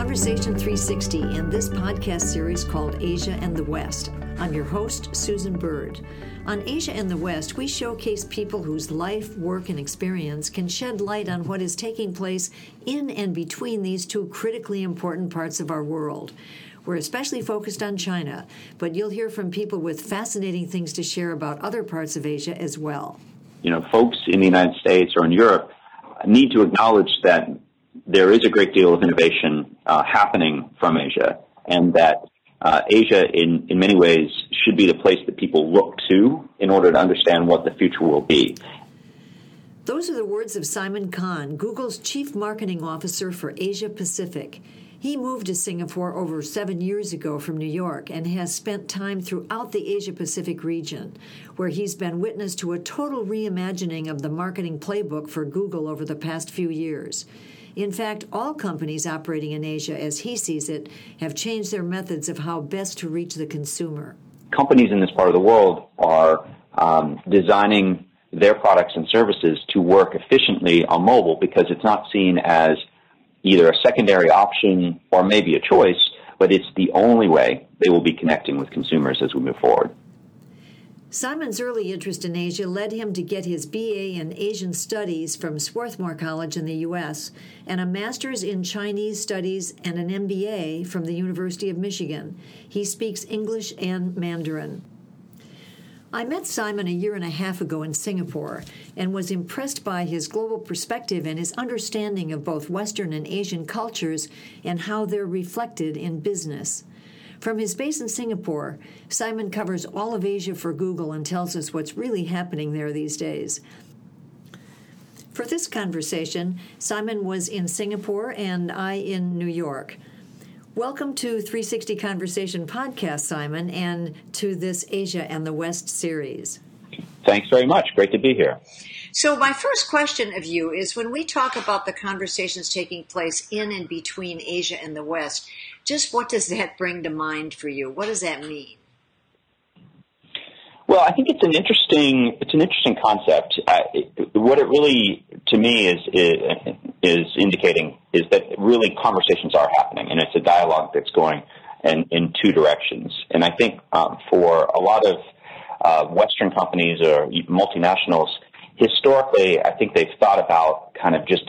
Conversation 360 and this podcast series called Asia and the West. I'm your host, Susan Bird. On Asia and the West, we showcase people whose life, work, and experience can shed light on what is taking place in and between these two critically important parts of our world. We're especially focused on China, but you'll hear from people with fascinating things to share about other parts of Asia as well. You know, folks in the United States or in Europe need to acknowledge that there is a great deal of innovation uh, happening from Asia, and that uh, Asia, in, in many ways, should be the place that people look to in order to understand what the future will be. Those are the words of Simon Kahn, Google's Chief Marketing Officer for Asia Pacific. He moved to Singapore over seven years ago from New York and has spent time throughout the Asia Pacific region, where he's been witness to a total reimagining of the marketing playbook for Google over the past few years. In fact, all companies operating in Asia, as he sees it, have changed their methods of how best to reach the consumer. Companies in this part of the world are um, designing their products and services to work efficiently on mobile because it's not seen as either a secondary option or maybe a choice, but it's the only way they will be connecting with consumers as we move forward. Simon's early interest in Asia led him to get his BA in Asian Studies from Swarthmore College in the U.S. and a master's in Chinese Studies and an MBA from the University of Michigan. He speaks English and Mandarin. I met Simon a year and a half ago in Singapore and was impressed by his global perspective and his understanding of both Western and Asian cultures and how they're reflected in business. From his base in Singapore, Simon covers all of Asia for Google and tells us what's really happening there these days. For this conversation, Simon was in Singapore and I in New York. Welcome to 360 Conversation Podcast, Simon, and to this Asia and the West series. Thanks very much. Great to be here. So, my first question of you is when we talk about the conversations taking place in and between Asia and the West, just what does that bring to mind for you? What does that mean? Well, I think it's an interesting it's an interesting concept. Uh, it, what it really, to me, is, is is indicating is that really conversations are happening, and it's a dialogue that's going in, in two directions. And I think um, for a lot of uh, Western companies or multinationals, historically, I think they've thought about kind of just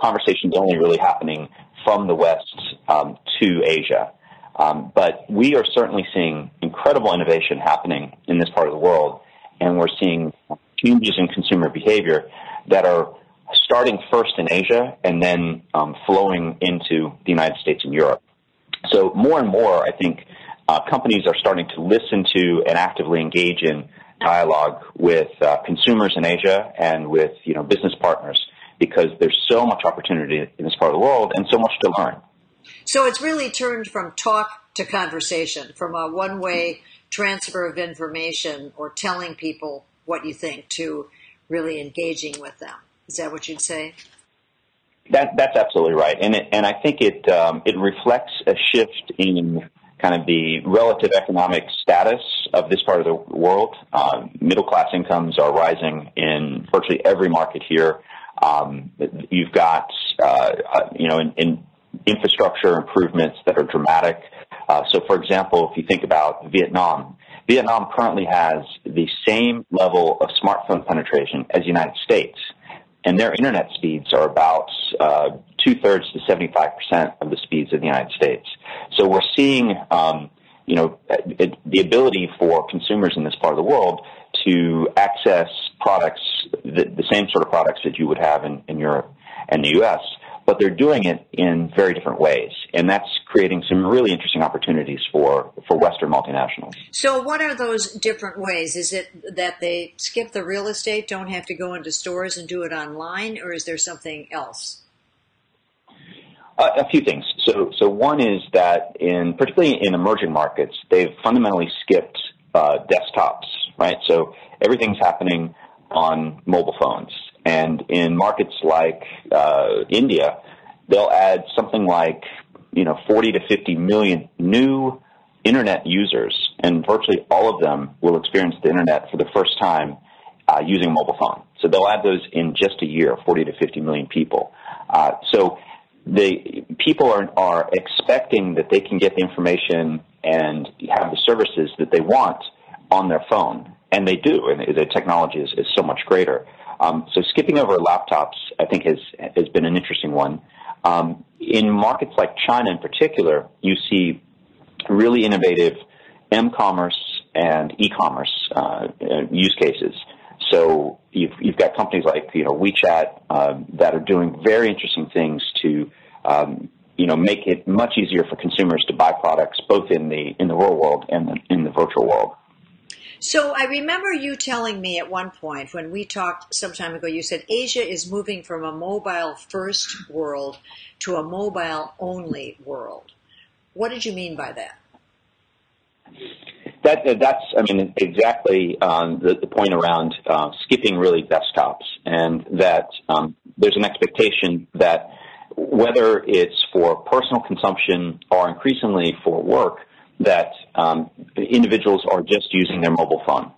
conversations only really happening from the West um, to Asia. Um, but we are certainly seeing incredible innovation happening in this part of the world, and we're seeing changes in consumer behavior that are starting first in Asia and then um, flowing into the United States and Europe. So more and more, I think uh, companies are starting to listen to and actively engage in dialogue with uh, consumers in Asia and with you know business partners because there's so much opportunity in this part of the world and so much to learn. So it's really turned from talk to conversation, from a one-way transfer of information or telling people what you think to really engaging with them. Is that what you'd say? That that's absolutely right, and it, and I think it um, it reflects a shift in kind of the relative economic status of this part of the world. Uh, middle class incomes are rising in virtually every market here. Um, you've got uh, uh, you know in, in, infrastructure improvements that are dramatic. Uh, so, for example, if you think about Vietnam, Vietnam currently has the same level of smartphone penetration as the United States and their internet speeds are about uh, two thirds to 75% of the speeds of the United States. So we're seeing, um, you know, it, the ability for consumers in this part of the world to access products, the, the same sort of products that you would have in, in Europe and the U.S but they're doing it in very different ways. And that's creating some really interesting opportunities for, for Western multinationals. So, what are those different ways? Is it that they skip the real estate, don't have to go into stores and do it online, or is there something else? Uh, a few things. So, so one is that in particularly in emerging markets, they've fundamentally skipped uh, desktops, right? So everything's happening on mobile phones. And in markets like uh, India, they'll add something like you know 40 to 50 million new internet users, and virtually all of them will experience the internet for the first time uh, using a mobile phone. So they'll add those in just a year, 40 to 50 million people. Uh, so the people are are expecting that they can get the information and have the services that they want on their phone, and they do, and the technology is, is so much greater. Um, so skipping over laptops, I think has has been an interesting one. Um, in markets like China, in particular, you see really innovative m-commerce and e-commerce uh, use cases. So you've, you've got companies like you know WeChat um, that are doing very interesting things to um, you know make it much easier for consumers to buy products both in the in the real world and the, in the virtual world. So I remember you telling me at one point when we talked some time ago, you said Asia is moving from a mobile first world to a mobile only world. What did you mean by that? That, that's, I mean, exactly um, the, the, point around uh, skipping really desktops, and that um, there's an expectation that whether it's for personal consumption or increasingly for work, that um, individuals are just using their mobile phone.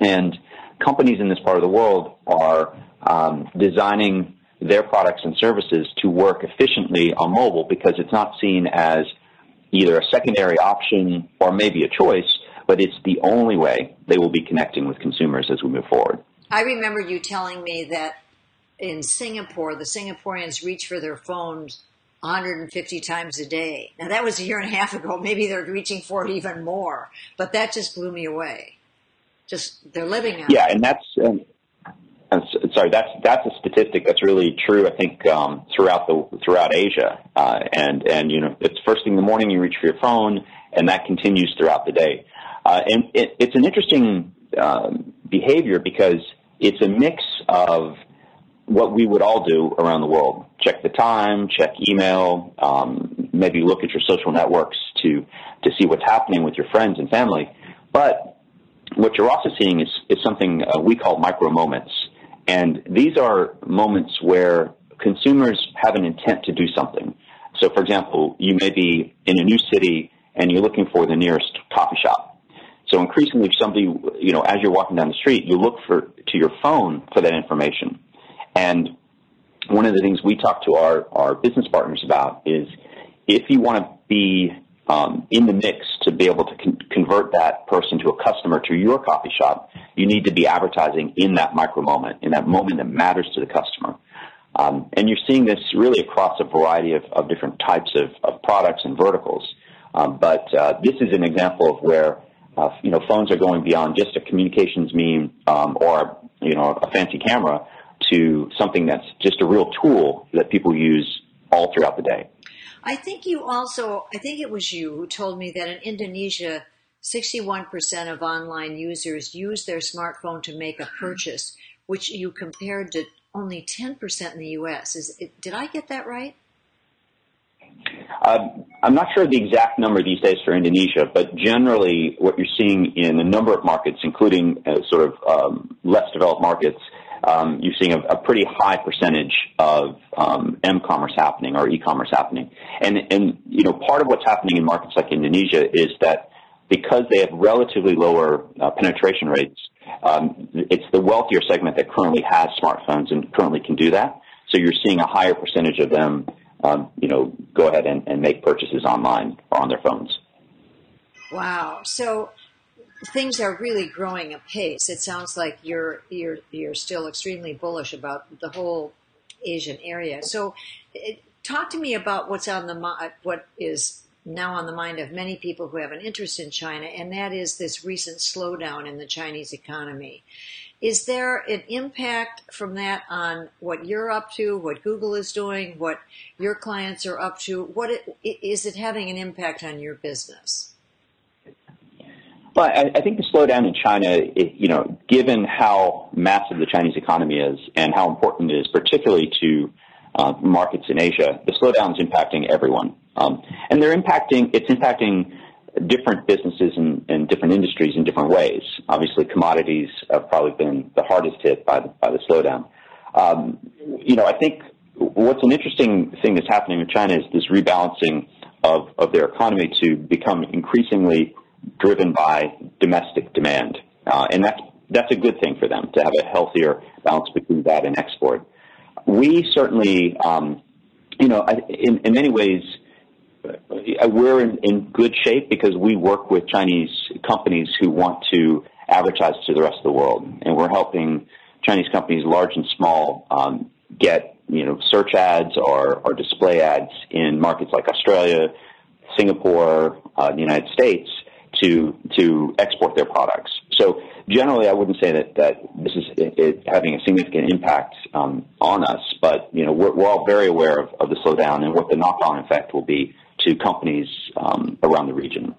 And companies in this part of the world are um, designing their products and services to work efficiently on mobile because it's not seen as either a secondary option or maybe a choice, but it's the only way they will be connecting with consumers as we move forward. I remember you telling me that in Singapore, the Singaporeans reach for their phones 150 times a day. Now that was a year and a half ago. Maybe they're reaching for it even more, but that just blew me away. Just they're living. Yeah, and that's um, sorry. That's that's a statistic that's really true. I think um, throughout the throughout Asia, uh, and and you know it's first thing in the morning you reach for your phone, and that continues throughout the day. Uh, and it, it's an interesting um, behavior because it's a mix of what we would all do around the world. Check the time, check email, um, maybe look at your social networks to, to see what's happening with your friends and family. But what you're also seeing is, is something uh, we call micro moments. And these are moments where consumers have an intent to do something. So, for example, you may be in a new city and you're looking for the nearest coffee shop. So increasingly, somebody, you know, as you're walking down the street, you look for to your phone for that information. And one of the things we talk to our, our business partners about is if you want to be um, in the mix to be able to con- convert that person to a customer to your coffee shop, you need to be advertising in that micro moment, in that moment that matters to the customer. Um, and you're seeing this really across a variety of, of different types of, of, products and verticals. Um, but uh, this is an example of where uh, you know phones are going beyond just a communications meme um, or you know a fancy camera to something that's just a real tool that people use all throughout the day. I think you also, I think it was you who told me that in Indonesia, 61% of online users use their smartphone to make a purchase, which you compared to only 10% in the US. Is it, did I get that right? Um, I'm not sure of the exact number these days for Indonesia, but generally what you're seeing in a number of markets, including uh, sort of um, less developed markets, um, you're seeing a, a, pretty high percentage of um, m-commerce happening or e-commerce happening. And, and, you know, part of what's happening in markets like Indonesia is that because they have relatively lower uh, penetration rates, um, it's the wealthier segment that currently has smartphones and currently can do that. So you're seeing a higher percentage of them, um, you know, go ahead and, and make purchases online or on their phones. Wow. So things are really growing apace. It sounds like you're you're you're still extremely bullish about the whole Asian area. So, it, talk to me about what's on the what is now on the mind of many people who have an interest in China, and that is this recent slowdown in the Chinese economy. Is there an impact from that on what you're up to, what Google is doing, what your clients are up to? What it, is it having an impact on your business? But I, I think the slowdown in China, it, you know, given how massive the Chinese economy is and how important it is, particularly to uh, markets in Asia, the slowdown is impacting everyone, um, and they're impacting. It's impacting different businesses and, and, different industries in different ways. Obviously, commodities have probably been the hardest hit by the, by the slowdown. Um, you know, I think what's an interesting thing that's happening in China is this rebalancing of, of their economy to become increasingly driven by domestic demand. Uh, and that's, that's a good thing for them to have a healthier balance between that and export. We certainly um, you know, in, in many ways, uh, we're in, in good shape because we work with Chinese companies who want to advertise to the rest of the world, and we're helping Chinese companies, large and small, um, get you know search ads or, or display ads in markets like Australia, Singapore, uh, the United States to to export their products. So generally, I wouldn't say that that this is it, it having a significant impact um, on us, but you know we're, we're all very aware of, of, the slowdown and what the knock-on effect will be to companies um, around the region.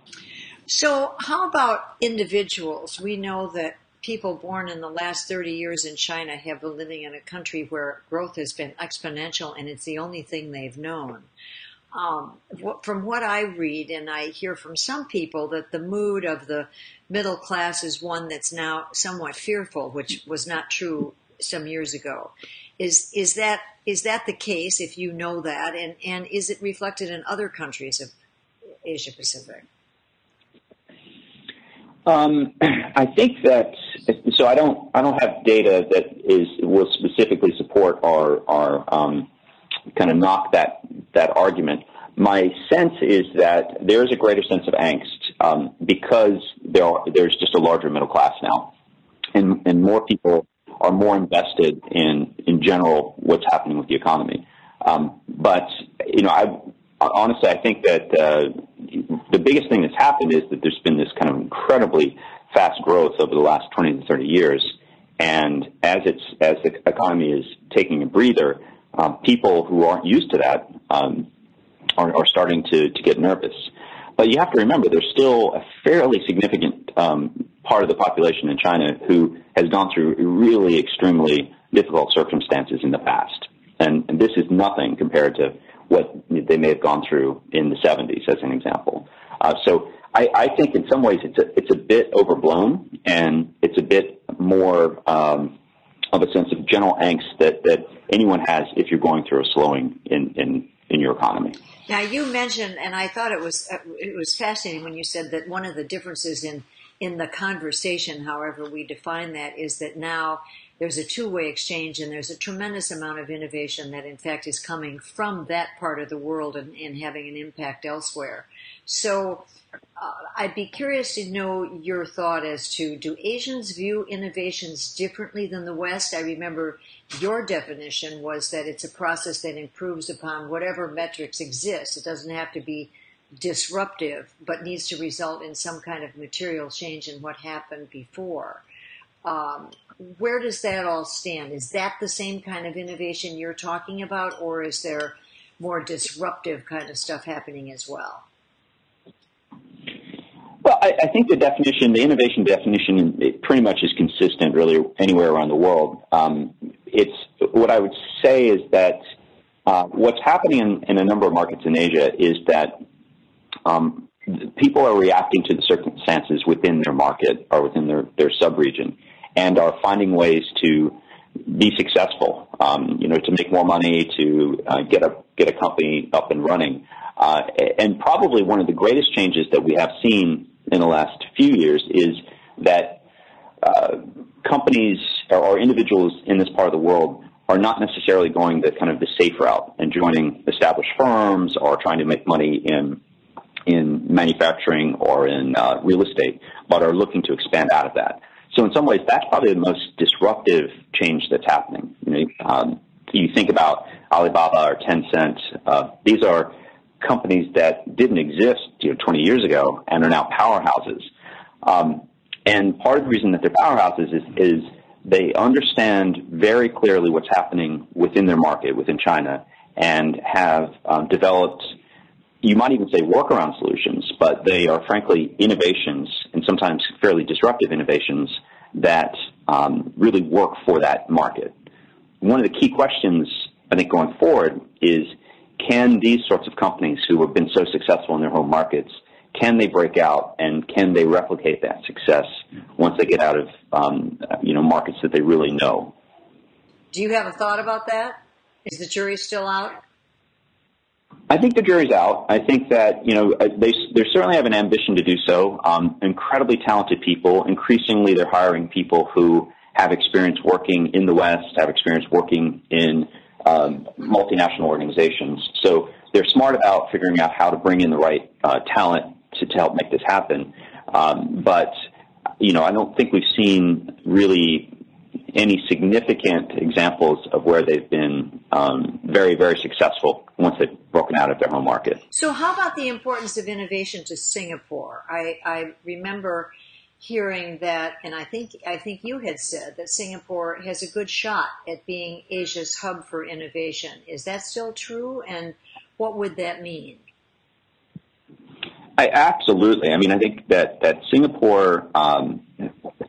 So, how about individuals? We know that people born in the last 30 years in China have been living in a country where growth has been exponential and it's the only thing they've known. Um, from what I read, and I hear from some people, that the mood of the middle class is one that's now somewhat fearful, which was not true some years ago. Is is that is that the case? If you know that, and and is it reflected in other countries of Asia Pacific? Um, I think that so. I don't. I don't have data that is will specifically support our our um, kind of knock that that argument. My sense is that there is a greater sense of angst um, because there are, there's just a larger middle class now, and and more people are more invested in in general what's happening with the economy. Um, but you know, I honestly I think that uh, the biggest thing that's happened is that there's been this kind of incredibly fast growth over the last 20 to 30 years. And as it's as the economy is taking a breather, um, people who aren't used to that um, are, are, starting to, to get nervous. But you have to remember, there's still a fairly significant um, part of the population in China who has gone through really extremely difficult circumstances in the past. And, and this is nothing compared to what they may have gone through in the 70s, as an example. Uh, so I, I, think in some ways it's a, it's a bit overblown and it's a bit more um, of a sense of general angst that, that anyone has if you're going through a slowing in, in, in your economy. Now you mentioned, and I thought it was it was fascinating when you said that one of the differences in in the conversation, however we define that, is that now there's a two-way exchange and there's a tremendous amount of innovation that in fact is coming from that part of the world and, and having an impact elsewhere. So uh, I'd be curious to know your thought as to do Asians view innovations differently than the West? I remember your definition was that it's a process that improves upon whatever metrics exist. It doesn't have to be disruptive, but needs to result in some kind of material change in what happened before. Um, where does that all stand? Is that the same kind of innovation you're talking about, or is there more disruptive kind of stuff happening as well? Well, I, I think the definition, the innovation definition, it pretty much is consistent really anywhere around the world. Um, it's what I would say is that uh, what's happening in, in, a number of markets in Asia is that um, people are reacting to the circumstances within their market or within their, their sub-region and are finding ways to be successful, um, you know, to make more money, to uh, get a get a company up and running. Uh, and probably one of the greatest changes that we have seen in the last few years is that uh, companies or, or individuals in this part of the world are not necessarily going the kind of the safe route and joining established firms or trying to make money in in manufacturing or in uh, real estate, but are looking to expand out of that. So in some ways, that's probably the most disruptive change that's happening. You know, um, you think about Alibaba or Tencent; uh, these are companies that didn't exist, you know, 20 years ago and are now powerhouses. Um, and part of the reason that they're powerhouses is, is they understand very clearly what's happening within their market, within China, and have um, developed you might even say workaround solutions, but they are frankly innovations and sometimes fairly disruptive innovations that um, really work for that market. One of the key questions I think going forward is can these sorts of companies who have been so successful in their home markets can they break out and can they replicate that success once they get out of um, you know markets that they really know? Do you have a thought about that? Is the jury still out? I think the jury's out. I think that you know uh, they they certainly have an ambition to do so. Um, incredibly talented people. Increasingly, they're hiring people who have experience working in the West, have experience working in um, multinational organizations. So they're smart about figuring out how to bring in the right uh, talent to, to help make this happen. Um, but you know, I don't think we've seen really any significant examples of where they've been um, very, very successful once they've broken out of their home market. So, how about the importance of innovation to Singapore? I, I remember hearing that, and I think I think you had said that Singapore has a good shot at being Asia's hub for innovation. Is that still true? And what would that mean? I, absolutely. I mean, I think that that Singapore, um,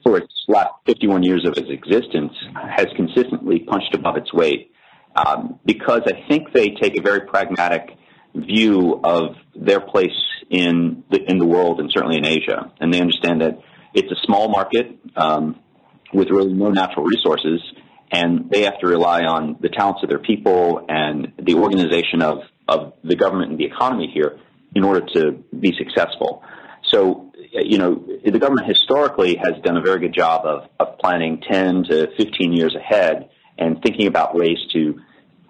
for its last 51 years of its existence, has consistently punched above its weight um, because I think they take a very pragmatic view of their place in the in the world and certainly in Asia, and they understand that it's a small market um, with really no natural resources, and they have to rely on the talents of their people and the organization of of the government and the economy here in order to be successful. So, you know, the government historically has done a very good job of, of planning 10 to 15 years ahead and thinking about ways to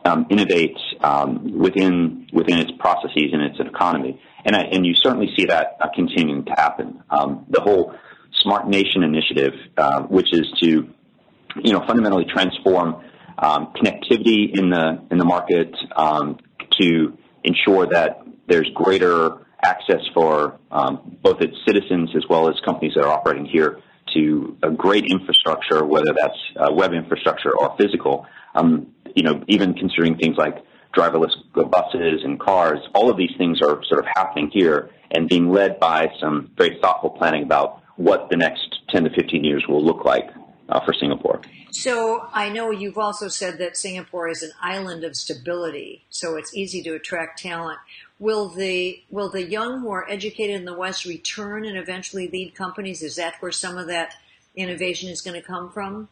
um, innovate um, within within its processes and its economy. And, I, and you certainly see that uh, continuing to happen. Um, the whole Smart Nation initiative, uh, which is to, you know, fundamentally transform um, connectivity in the in the market um, to ensure that there's greater access for um, both its citizens as well as companies that are operating here to a great infrastructure, whether that's uh, web infrastructure or physical. Um, you know, even considering things like driverless buses and cars, all of these things are sort of happening here and being led by some very thoughtful planning about what the next 10 to 15 years will look like uh, for Singapore. So I know you've also said that Singapore is an island of stability, so it's easy to attract talent. Will the will the young who are educated in the West return and eventually lead companies? Is that where some of that innovation is going to come from?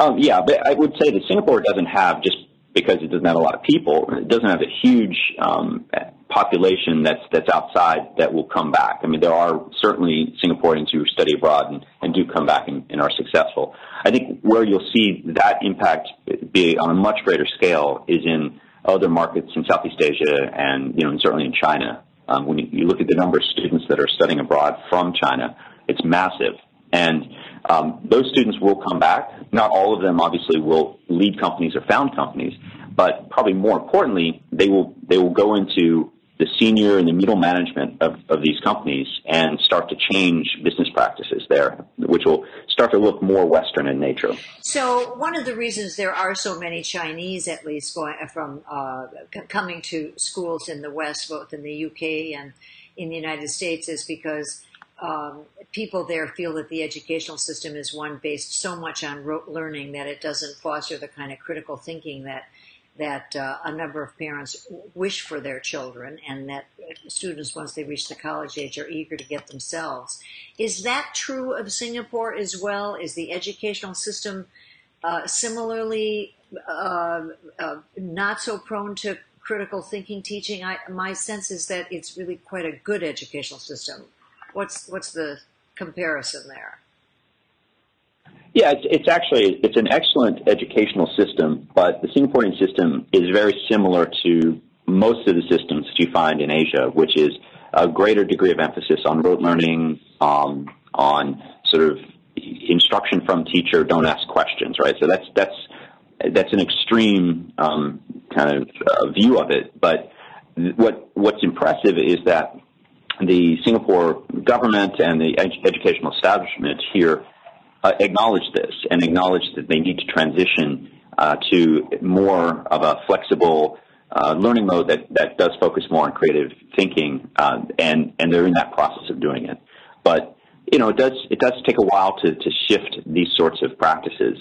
Um, yeah, but I would say that Singapore doesn't have just because it doesn't have a lot of people. It doesn't have a huge um, population that's that's outside that will come back. I mean, there are certainly Singaporeans who study abroad and, and do come back and, and are successful. I think where you'll see that impact be on a much greater scale is in other markets in Southeast Asia and you know and certainly in China. Um, when you, look at the number of students that are studying abroad from China, it's massive. And um, those students will come back. Not all of them, obviously, will lead companies or found companies, but probably more importantly, they will they will go into the senior and the middle management of, of these companies and start to change business practices there, which will start to look more Western in nature. So, one of the reasons there are so many Chinese, at least, going from uh, coming to schools in the West, both in the UK and in the United States, is because um, people there feel that the educational system is one based so much on rote learning that it doesn't foster the kind of critical thinking that that uh, a number of parents wish for their children, and that students, once they reach the college age, are eager to get themselves. Is that true of Singapore as well? Is the educational system uh, similarly uh, uh not so prone to critical thinking teaching? I, my sense is that it's really quite a good educational system. What's what's the comparison there? Yeah, it's, it's actually it's an excellent educational system, but the Singaporean system is very similar to most of the systems that you find in Asia, which is a greater degree of emphasis on rote learning, um, on sort of instruction from teacher, don't ask questions, right? So that's that's that's an extreme um, kind of uh, view of it. But what what's impressive is that the Singapore government and the ed- educational establishment here uh, acknowledge this and acknowledge that they need to transition uh, to more of a flexible uh, learning mode that, that does focus more on creative thinking, uh, and and they're in that process of doing it. But you know, it does it does take a while to to shift these sorts of practices.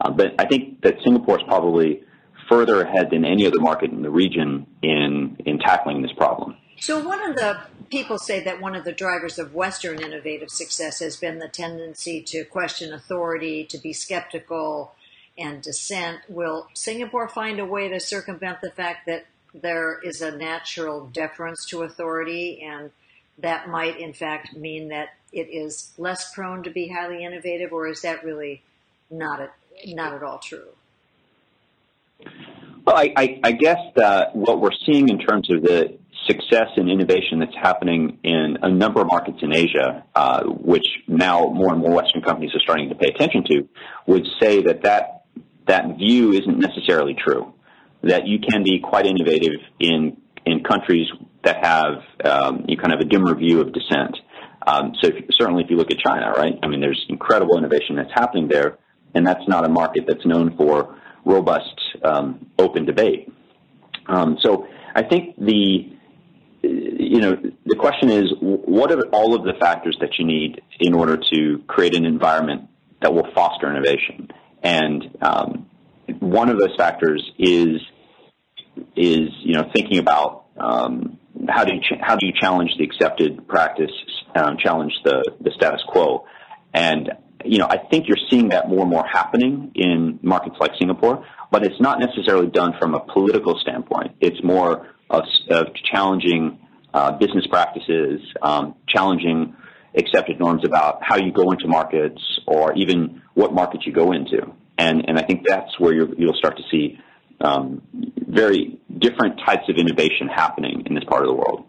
Uh, but I think that Singapore is probably further ahead than any other market in the region in in tackling this problem. So one of the people say that one of the drivers of Western innovative success has been the tendency to question authority, to be skeptical, and dissent. Will Singapore find a way to circumvent the fact that there is a natural deference to authority, and that might, in fact, mean that it is less prone to be highly innovative, or is that really not a, not at all true? Well, I, I, I guess that what we're seeing in terms of the success and innovation that's happening in a number of markets in Asia, uh, which now more and more Western companies are starting to pay attention to, would say that that, that view isn't necessarily true. That you can be quite innovative in in countries that have um, you kind of a dimmer view of dissent. Um, so if, certainly, if you look at China, right? I mean, there's incredible innovation that's happening there, and that's not a market that's known for robust um, open debate. Um, so I think the you know the question is what are all of the factors that you need in order to create an environment that will foster innovation and um, one of those factors is is you know thinking about um, how do you ch- how do you challenge the accepted practice, um, challenge the the status quo, and you know I think you're seeing that more and more happening in markets like Singapore, but it's not necessarily done from a political standpoint. It's more of, of challenging uh, business practices, um, challenging accepted norms about how you go into markets or even what markets you go into, and and I think that's where you'll start to see um, very different types of innovation happening in this part of the world.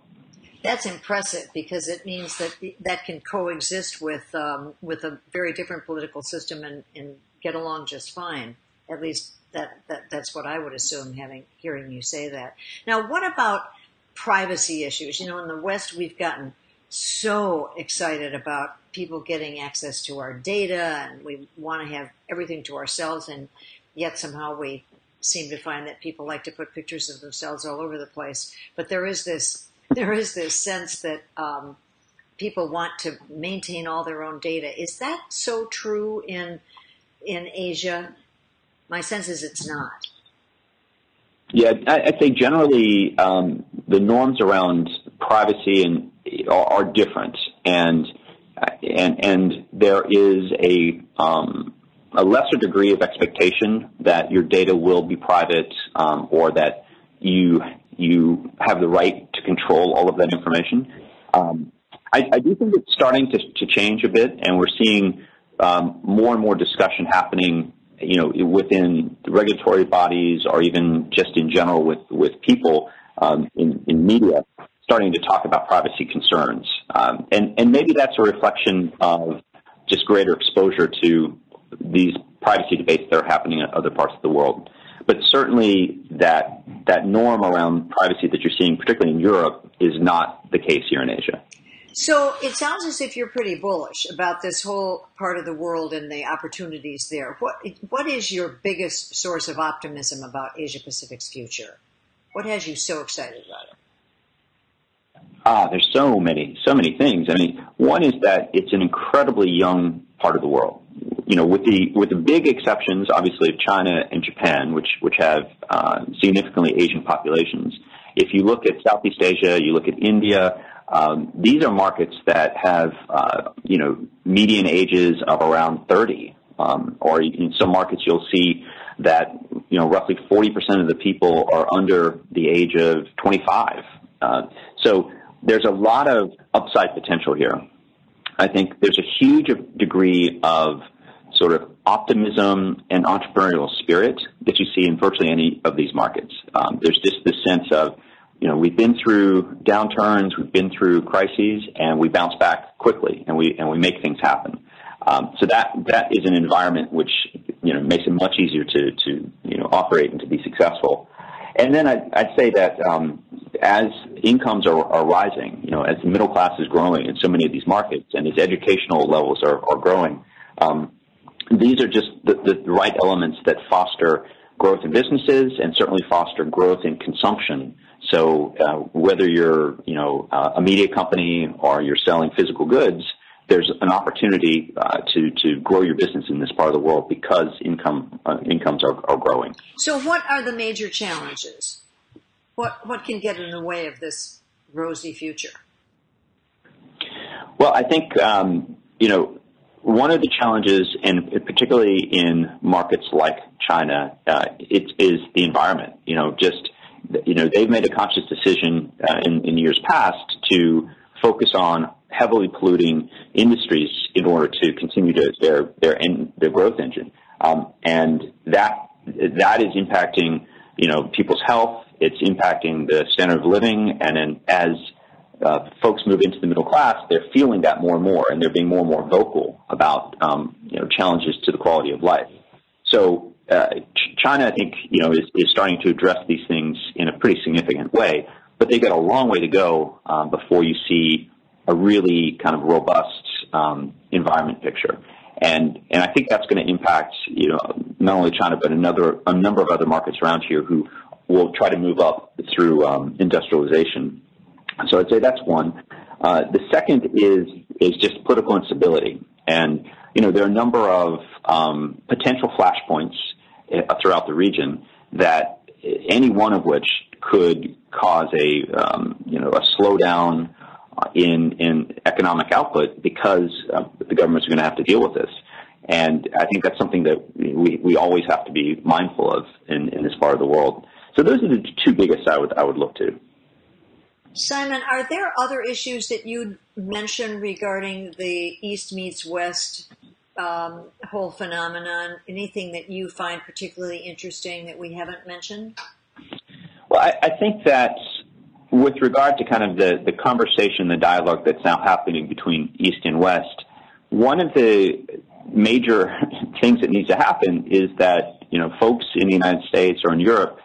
That's impressive because it means that that can coexist with um, with a very different political system and, and, get along just fine. At least that, that that's what I would assume. Having hearing you say that. Now, what about privacy issues? You know, in the West, we've gotten so excited about people getting access to our data, and we want to have everything to ourselves, and yet somehow we seem to find that people like to put pictures of themselves all over the place. But there is this there is this sense that um, people want to maintain all their own data. Is that so true in in Asia? My sense is it's not. Yeah, I'd say generally um, the norms around privacy and are, are different, and and and there is a um, a lesser degree of expectation that your data will be private um, or that you you have the right to control all of that information. Um, I, I, do think it's starting to, to, change a bit, and we're seeing um, more and more discussion happening, you know, within regulatory bodies or even just in general with with people um, in, in media, starting to talk about privacy concerns, um, and and maybe that's a reflection of just greater exposure to these privacy debates that are happening in other parts of the world. But certainly that that norm around privacy that you're seeing, particularly in Europe, is not the case here in Asia. So it sounds as if you're pretty bullish about this whole part of the world and the opportunities there. What what is your biggest source of optimism about Asia Pacific's future? What has you so excited about it? Ah, there's so many, so many things. I mean, one is that it's an incredibly young part of the world you know, with the with the big exceptions, obviously, of China and Japan, which which have uh, significantly Asian populations. If you look at Southeast Asia, you look at India. Um, these are markets that have, uh, you know, median ages of around 30, um, or in some markets you'll see that, you know, roughly 40% of the people are under the age of 25. Uh, so there's a lot of upside potential here. I think there's a huge degree of sort of optimism and entrepreneurial spirit that you see in virtually any of these markets. Um, there's just this sense of, you know, we've been through downturns, we've been through crises, and we bounce back quickly, and we and we make things happen. Um, so that that is an environment which you know makes it much easier to to you know operate and to be successful. And then I'd, I'd say that um, as incomes are, are rising, you know, as the middle class is growing in so many of these markets, and as educational levels are, are growing, um, these are just the, the right elements that foster growth in businesses and certainly foster growth in consumption. So uh, whether you're, you know, uh, a media company or you're selling physical goods, there's an opportunity uh, to to grow your business in this part of the world because income uh, incomes are, are growing. So, what are the major challenges? What what can get in the way of this rosy future? Well, I think um, you know one of the challenges, and particularly in markets like China, uh, it is the environment. You know, just you know, they've made a conscious decision uh, in, in years past to focus on heavily polluting industries in order to continue to their their their growth engine, um, and that that is impacting you know people's health. It's impacting the standard of living, and then as uh, folks move into the middle class, they're feeling that more and more, and they're being more and more vocal about um, you know challenges to the quality of life. So China, I think, you know, is, is starting to address these things in a pretty significant way, but they've got a long way to go um, before you see a really kind of robust um, environment picture. And and I think that's going to impact you know not only China but another a number of other markets around here who will try to move up through um, industrialization. So I'd say that's one. Uh, the second is is just political instability, and you know there are a number of um, potential flashpoints uh, throughout the region that any one of which could cause a um, you know a slowdown in in economic output because uh, the governments are going to have to deal with this. And I think that's something that we, we always have to be mindful of in, in this part of the world. So those are the two biggest I would I would look to. Simon, are there other issues that you'd mention regarding the East meets West um, whole phenomenon? Anything that you find particularly interesting that we haven't mentioned? Well, I, I think that with regard to kind of the, the conversation, the dialogue that's now happening between East and West, one of the major things that needs to happen is that, you know, folks in the United States or in Europe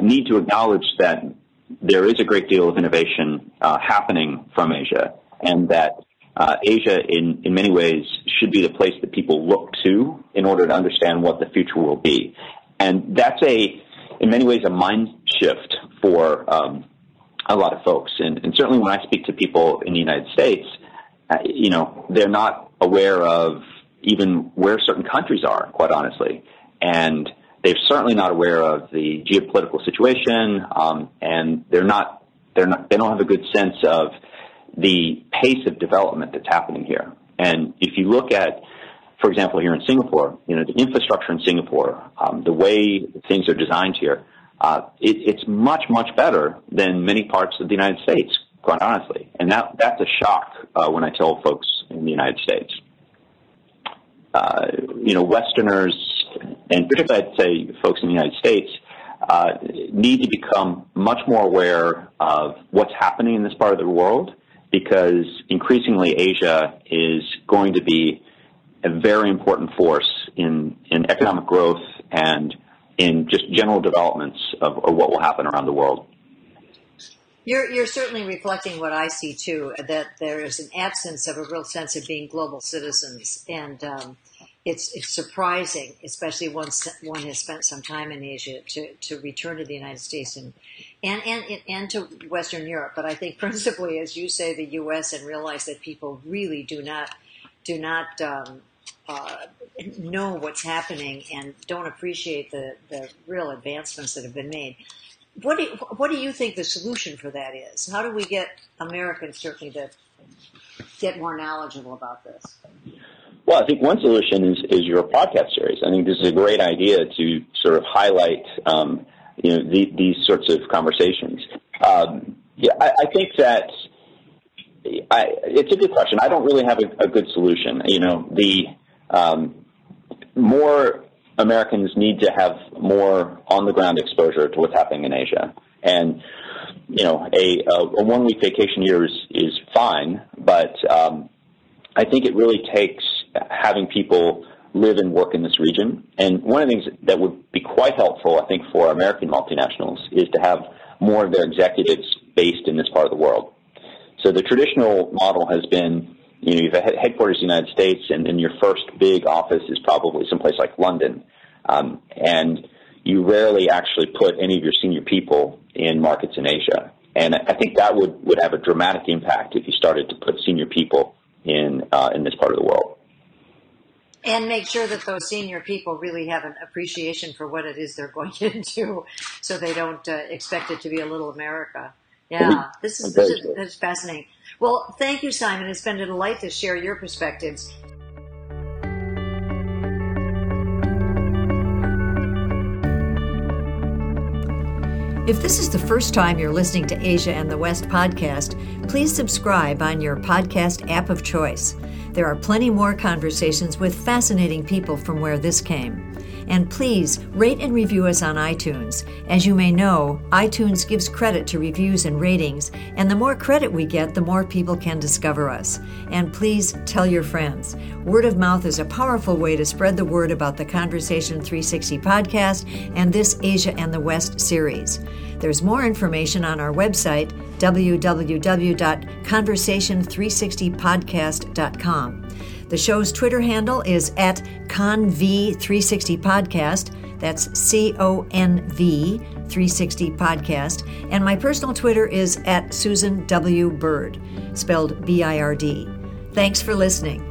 need to acknowledge that there is a great deal of innovation uh, happening from Asia and that uh, Asia in, in many ways should be the place that people look to in order to understand what the future will be. And that's a, in many ways, a mind shift for um, a lot of folks. And, and, certainly when I speak to people in the United States, uh, you know, they're not aware of even where certain countries are, quite honestly. And they're certainly not aware of the geopolitical situation, um, and they're not, they're not, they don't have a good sense of the pace of development that's happening here. And if you look at, for example, here in Singapore, you know, the infrastructure in Singapore, um, the way things are designed here, uh, it, it's much, much better than many parts of the United States, quite honestly. And that, that's a shock uh, when I tell folks in the United States. Uh, you know, Westerners, and particularly I'd say folks in the United States, uh, need to become much more aware of what's happening in this part of the world because increasingly Asia is going to be a very important force in, in economic growth and in just general developments of, of what will happen around the world. You're, you're certainly reflecting what I see too, that there is an absence of a real sense of being global citizens. And um, it's, it's surprising, especially once one has spent some time in Asia, to, to return to the United States and, and, and, and to Western Europe. But I think principally, as you say, the U.S. and realize that people really do not, do not um, uh, know what's happening and don't appreciate the, the real advancements that have been made. What do, you, what do you think the solution for that is? How do we get Americans certainly to get more knowledgeable about this? Well, I think one solution is, is your podcast series. I think this is a great idea to sort of highlight, um, you know, the, these sorts of conversations. Um, yeah, I, I, think that I, it's a good question. I don't really have a, a good solution. You know, the um, more Americans need to have more on the ground exposure to what's happening in Asia. And, you know, a, a one week vacation year is, is fine, but um, I think it really takes having people live and work in this region. And one of the things that would be quite helpful, I think, for American multinationals is to have more of their executives based in this part of the world. So the traditional model has been you know, you've a headquarters in the United States, and then your first big office is probably someplace like London. Um, and you rarely actually put any of your senior people in markets in Asia. And I think that would, would have a dramatic impact if you started to put senior people in uh, in this part of the world. And make sure that those senior people really have an appreciation for what it is they're going into, so they don't uh, expect it to be a little America. Yeah, this is, this is, this is fascinating. Well, thank you, Simon. It's been a delight to share your perspectives. If this is the first time you're listening to Asia and the West podcast, please subscribe on your podcast app of choice. There are plenty more conversations with fascinating people from where this came. And please rate and review us on iTunes. As you may know, iTunes gives credit to reviews and ratings, and the more credit we get, the more people can discover us. And please tell your friends. Word of mouth is a powerful way to spread the word about the Conversation 360 podcast and this Asia and the West series. There's more information on our website, www.conversation360podcast.com. The show's Twitter handle is at conv360podcast. That's C O N V 360 podcast. And my personal Twitter is at Susan W. Bird, spelled B I R D. Thanks for listening.